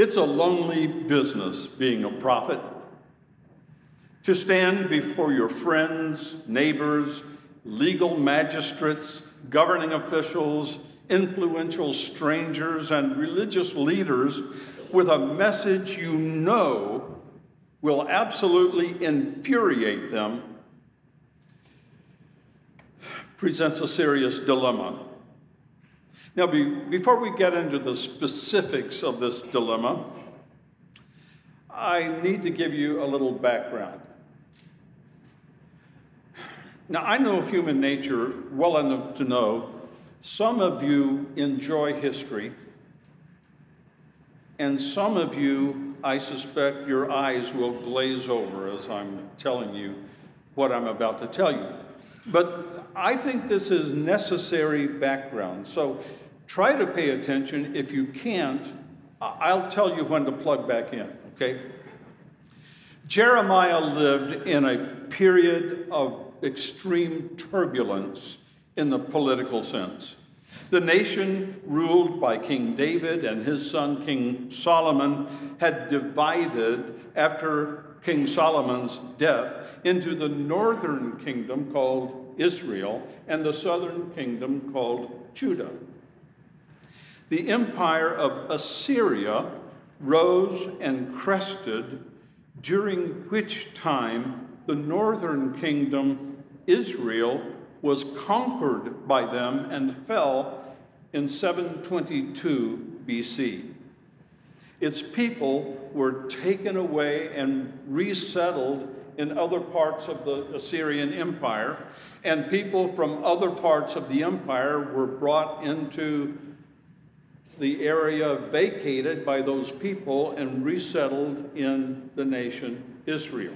It's a lonely business being a prophet. To stand before your friends, neighbors, legal magistrates, governing officials, influential strangers, and religious leaders with a message you know will absolutely infuriate them presents a serious dilemma. Now, be, before we get into the specifics of this dilemma, I need to give you a little background. Now, I know human nature well enough to know some of you enjoy history, and some of you, I suspect, your eyes will glaze over as I'm telling you what I'm about to tell you. But I think this is necessary background. So try to pay attention. If you can't, I'll tell you when to plug back in, okay? Jeremiah lived in a period of extreme turbulence in the political sense. The nation, ruled by King David and his son King Solomon, had divided after King Solomon's death into the northern kingdom called Israel and the southern kingdom called Judah. The empire of Assyria rose and crested, during which time the northern kingdom, Israel, was conquered by them and fell in 722 BC. Its people were taken away and resettled in other parts of the Assyrian Empire, and people from other parts of the empire were brought into the area vacated by those people and resettled in the nation Israel.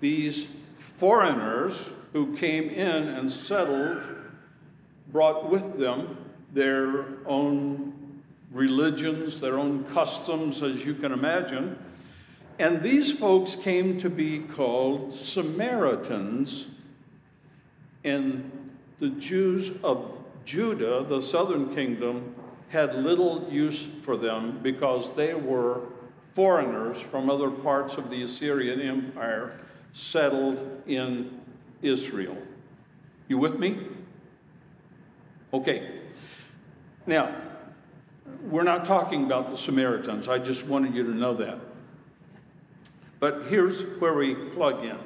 These foreigners who came in and settled brought with them their own religions, their own customs, as you can imagine. And these folks came to be called Samaritans, and the Jews of Judah, the southern kingdom, had little use for them because they were foreigners from other parts of the Assyrian Empire settled in Israel. You with me? Okay. Now, we're not talking about the Samaritans. I just wanted you to know that. But here's where we plug in.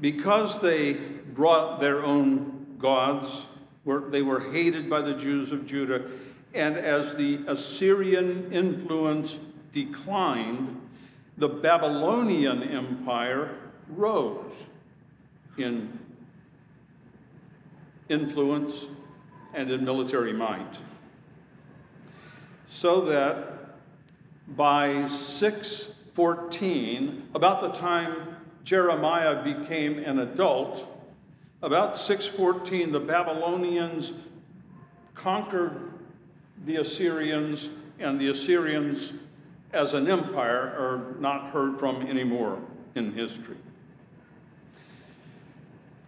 Because they brought their own gods, they were hated by the Jews of Judah, and as the Assyrian influence declined, the Babylonian Empire rose in influence and in military might. So that by 614, about the time Jeremiah became an adult, about 614, the Babylonians conquered the Assyrians, and the Assyrians, as an empire, are not heard from anymore in history.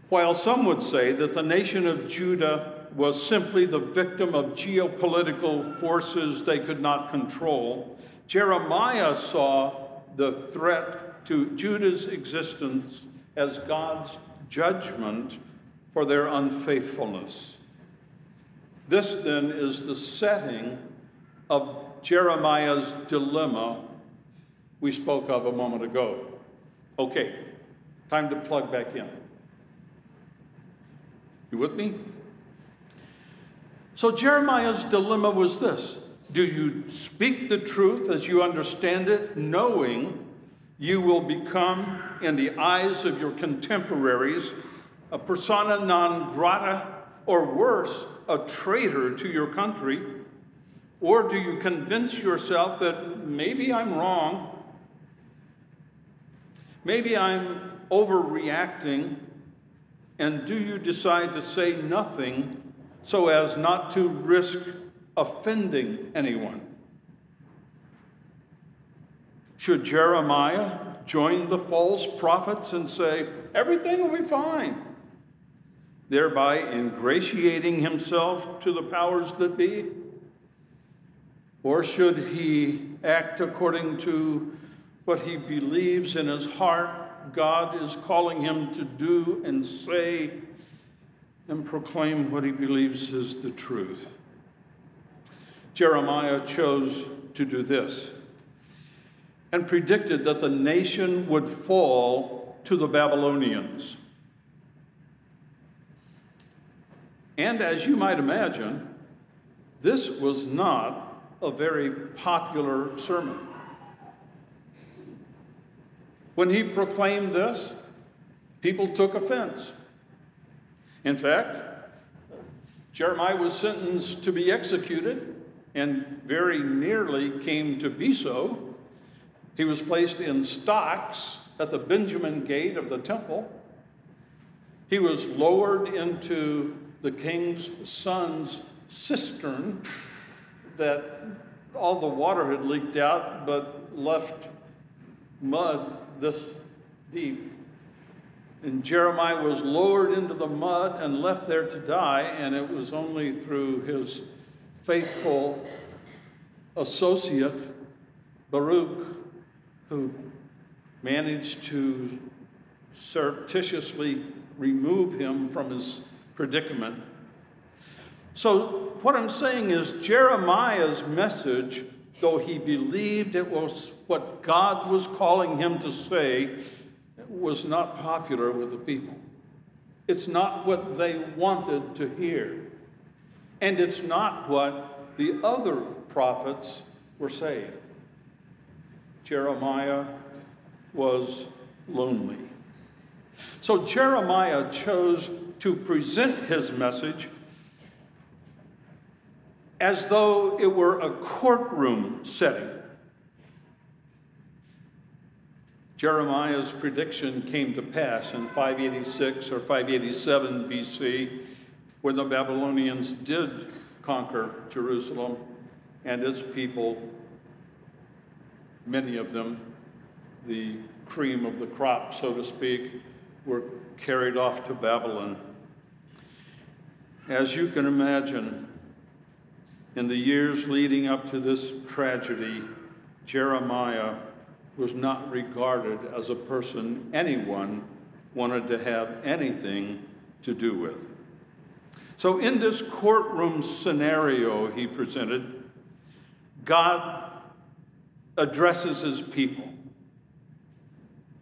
While some would say that the nation of Judah was simply the victim of geopolitical forces they could not control, Jeremiah saw the threat to Judah's existence as God's judgment for their unfaithfulness. This then is the setting of Jeremiah's dilemma we spoke of a moment ago. Okay, time to plug back in. You with me? So Jeremiah's dilemma was this Do you speak the truth as you understand it, knowing you will become, in the eyes of your contemporaries, a persona non grata, or worse, a traitor to your country? Or do you convince yourself that maybe I'm wrong? Maybe I'm overreacting? And do you decide to say nothing so as not to risk offending anyone? Should Jeremiah join the false prophets and say, everything will be fine? thereby ingratiating himself to the powers that be? Or should he act according to what he believes in his heart God is calling him to do and say and proclaim what he believes is the truth? Jeremiah chose to do this and predicted that the nation would fall to the Babylonians. And as you might imagine, this was not a very popular sermon. When he proclaimed this, people took offense. In fact, Jeremiah was sentenced to be executed and very nearly came to be so. He was placed in stocks at the Benjamin gate of the temple. He was lowered into the king's son's cistern that all the water had leaked out but left mud this deep. And Jeremiah was lowered into the mud and left there to die, and it was only through his faithful associate, Baruch, who managed to surreptitiously remove him from his predicament. So, what I'm saying is, Jeremiah's message, though he believed it was what God was calling him to say, was not popular with the people. It's not what they wanted to hear. And it's not what the other prophets were saying. Jeremiah was lonely. So Jeremiah chose to present his message as though it were a courtroom setting. Jeremiah's prediction came to pass in 586 or 587 BC when the Babylonians did conquer Jerusalem and its people, many of them, the cream of the crop, so to speak, were carried off to Babylon. As you can imagine, in the years leading up to this tragedy, Jeremiah was not regarded as a person anyone wanted to have anything to do with. So, in this courtroom scenario he presented, God addresses his people.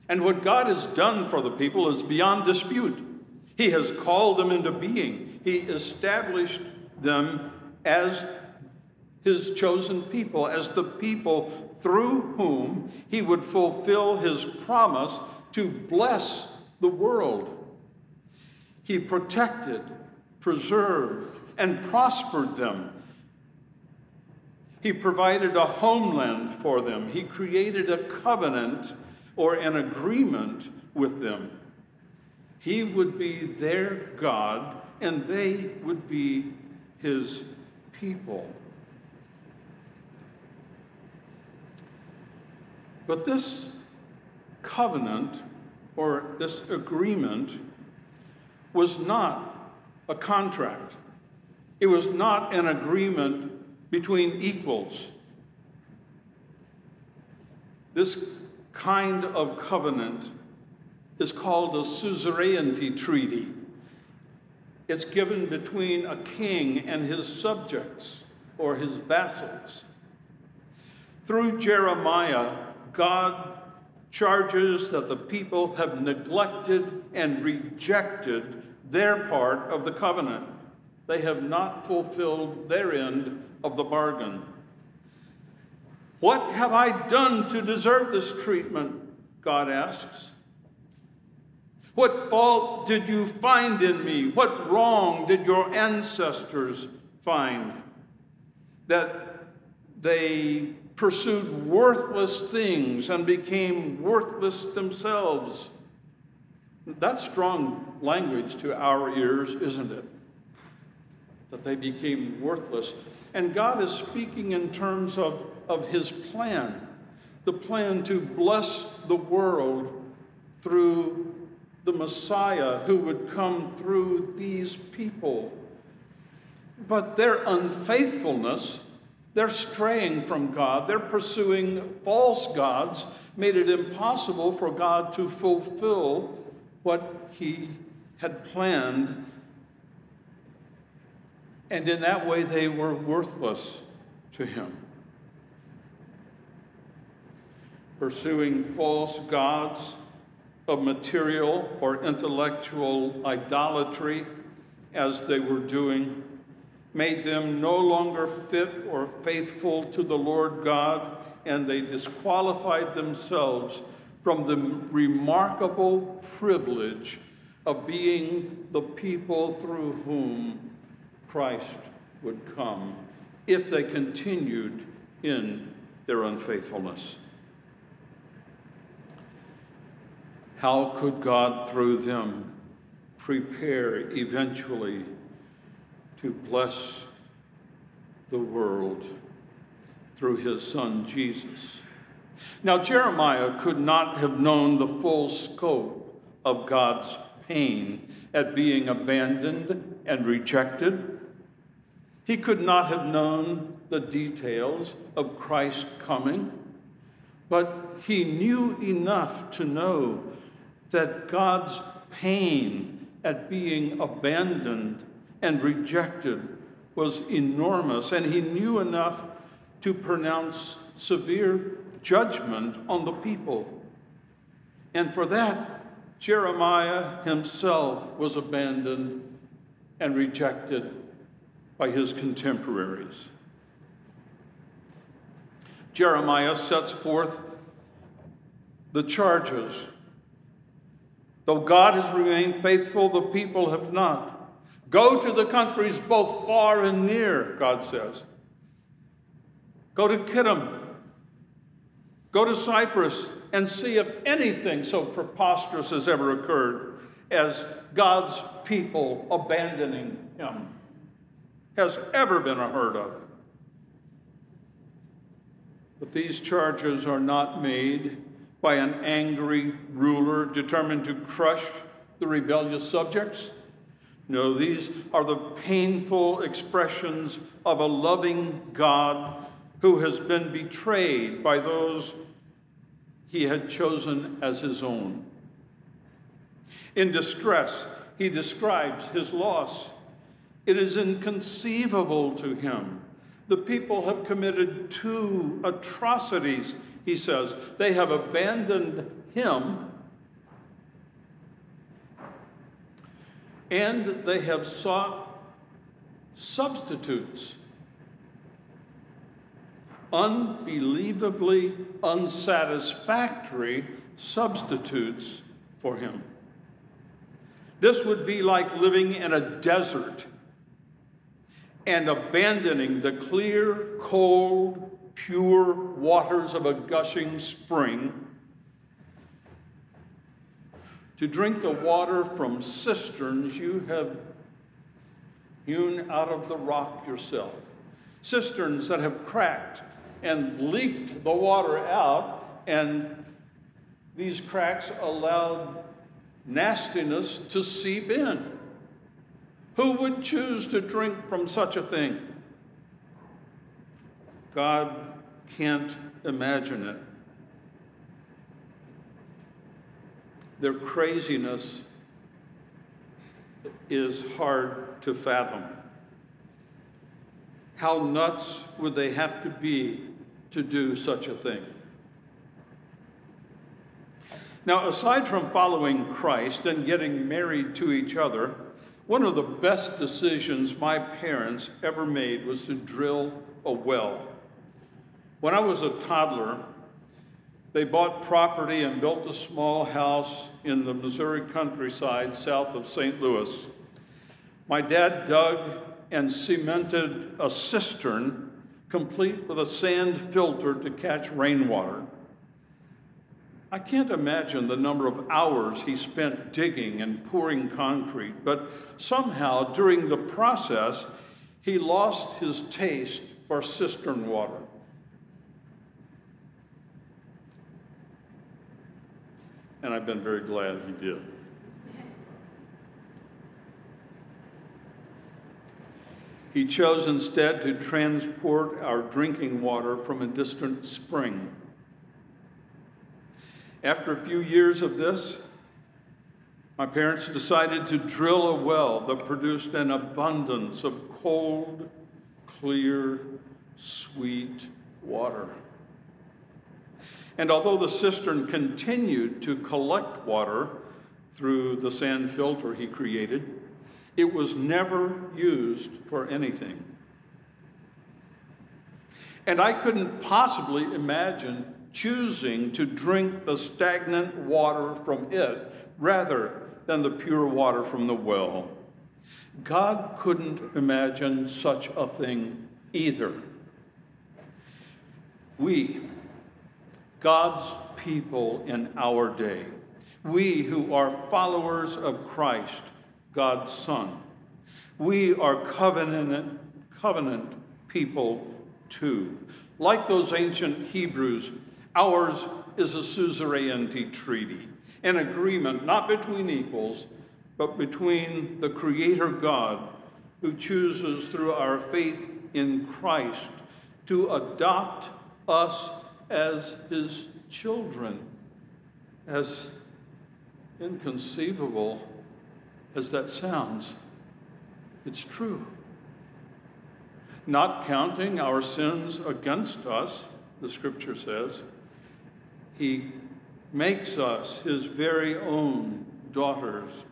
And what God has done for the people is beyond dispute. He has called them into being, He established them as His chosen people, as the people through whom He would fulfill His promise to bless the world. He protected preserved, and prospered them. He provided a homeland for them. He created a covenant or an agreement with them. He would be their God, and they would be his people. But this covenant or this agreement was not a contract. It was not an agreement between equals. This kind of covenant is called a suzerainty treaty. It's given between a king and his subjects or his vassals. Through Jeremiah, God charges that the people have neglected and rejected their part of the covenant. They have not fulfilled their end of the bargain. What have I done to deserve this treatment? God asks. What fault did you find in me? What wrong did your ancestors find? That they pursued worthless things and became worthless themselves. That's strong language to our ears, isn't it? That they became worthless. And God is speaking in terms of, of his plan the plan to bless the world through the Messiah who would come through these people. But their unfaithfulness, their straying from God, their pursuing false gods, made it impossible for God to fulfill what He had planned. And in that way, they were worthless to Him. Pursuing false gods of material or intellectual idolatry, as they were doing, made them no longer fit or faithful to the Lord God, and they disqualified themselves from the remarkable privilege of being the people through whom Christ would come if they continued in their unfaithfulness. How could God, through them, prepare eventually to bless the world through his son Jesus? Now, Jeremiah could not have known the full scope of God's pain at being abandoned and rejected. He could not have known the details of Christ's coming, but he knew enough to know that God's pain at being abandoned and rejected was enormous, and he knew enough to pronounce severe judgment on the people. And for that, Jeremiah himself was abandoned and rejected by his contemporaries. Jeremiah sets forth the charges Though God has remained faithful, the people have not. Go to the countries both far and near, God says. Go to Kittim. Go to Cyprus and see if anything so preposterous has ever occurred as God's people abandoning him has ever been heard of. But these charges are not made by an angry ruler determined to crush the rebellious subjects. No, these are the painful expressions of a loving God who has been betrayed by those he had chosen as his own. In distress, he describes his loss. It is inconceivable to him. The people have committed two atrocities he says, they have abandoned him and they have sought substitutes. Unbelievably unsatisfactory substitutes for him. This would be like living in a desert and abandoning the clear, cold, pure waters of a gushing spring, to drink the water from cisterns you have hewn out of the rock yourself. Cisterns that have cracked and leaked the water out, and these cracks allowed nastiness to seep in. Who would choose to drink from such a thing? God can't imagine it. Their craziness is hard to fathom. How nuts would they have to be to do such a thing? Now, aside from following Christ and getting married to each other, one of the best decisions my parents ever made was to drill a well. When I was a toddler, they bought property and built a small house in the Missouri countryside south of St. Louis. My dad dug and cemented a cistern complete with a sand filter to catch rainwater. I can't imagine the number of hours he spent digging and pouring concrete, but somehow during the process, he lost his taste for cistern water. and I've been very glad he did. He chose instead to transport our drinking water from a distant spring. After a few years of this, my parents decided to drill a well that produced an abundance of cold, clear, sweet water. And although the cistern continued to collect water through the sand filter he created, it was never used for anything. And I couldn't possibly imagine choosing to drink the stagnant water from it rather than the pure water from the well. God couldn't imagine such a thing either. We, God's people in our day, we who are followers of Christ, God's Son. We are covenant, covenant people too. Like those ancient Hebrews, ours is a suzerainty treaty, an agreement not between equals, but between the Creator God who chooses through our faith in Christ to adopt us as his children, as inconceivable as that sounds, it's true. Not counting our sins against us, the scripture says, he makes us his very own daughters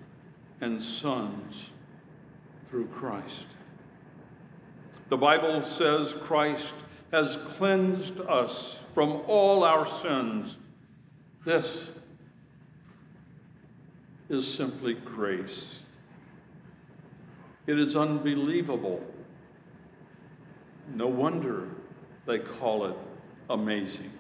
and sons through Christ. The Bible says Christ has cleansed us from all our sins. This is simply grace. It is unbelievable. No wonder they call it amazing.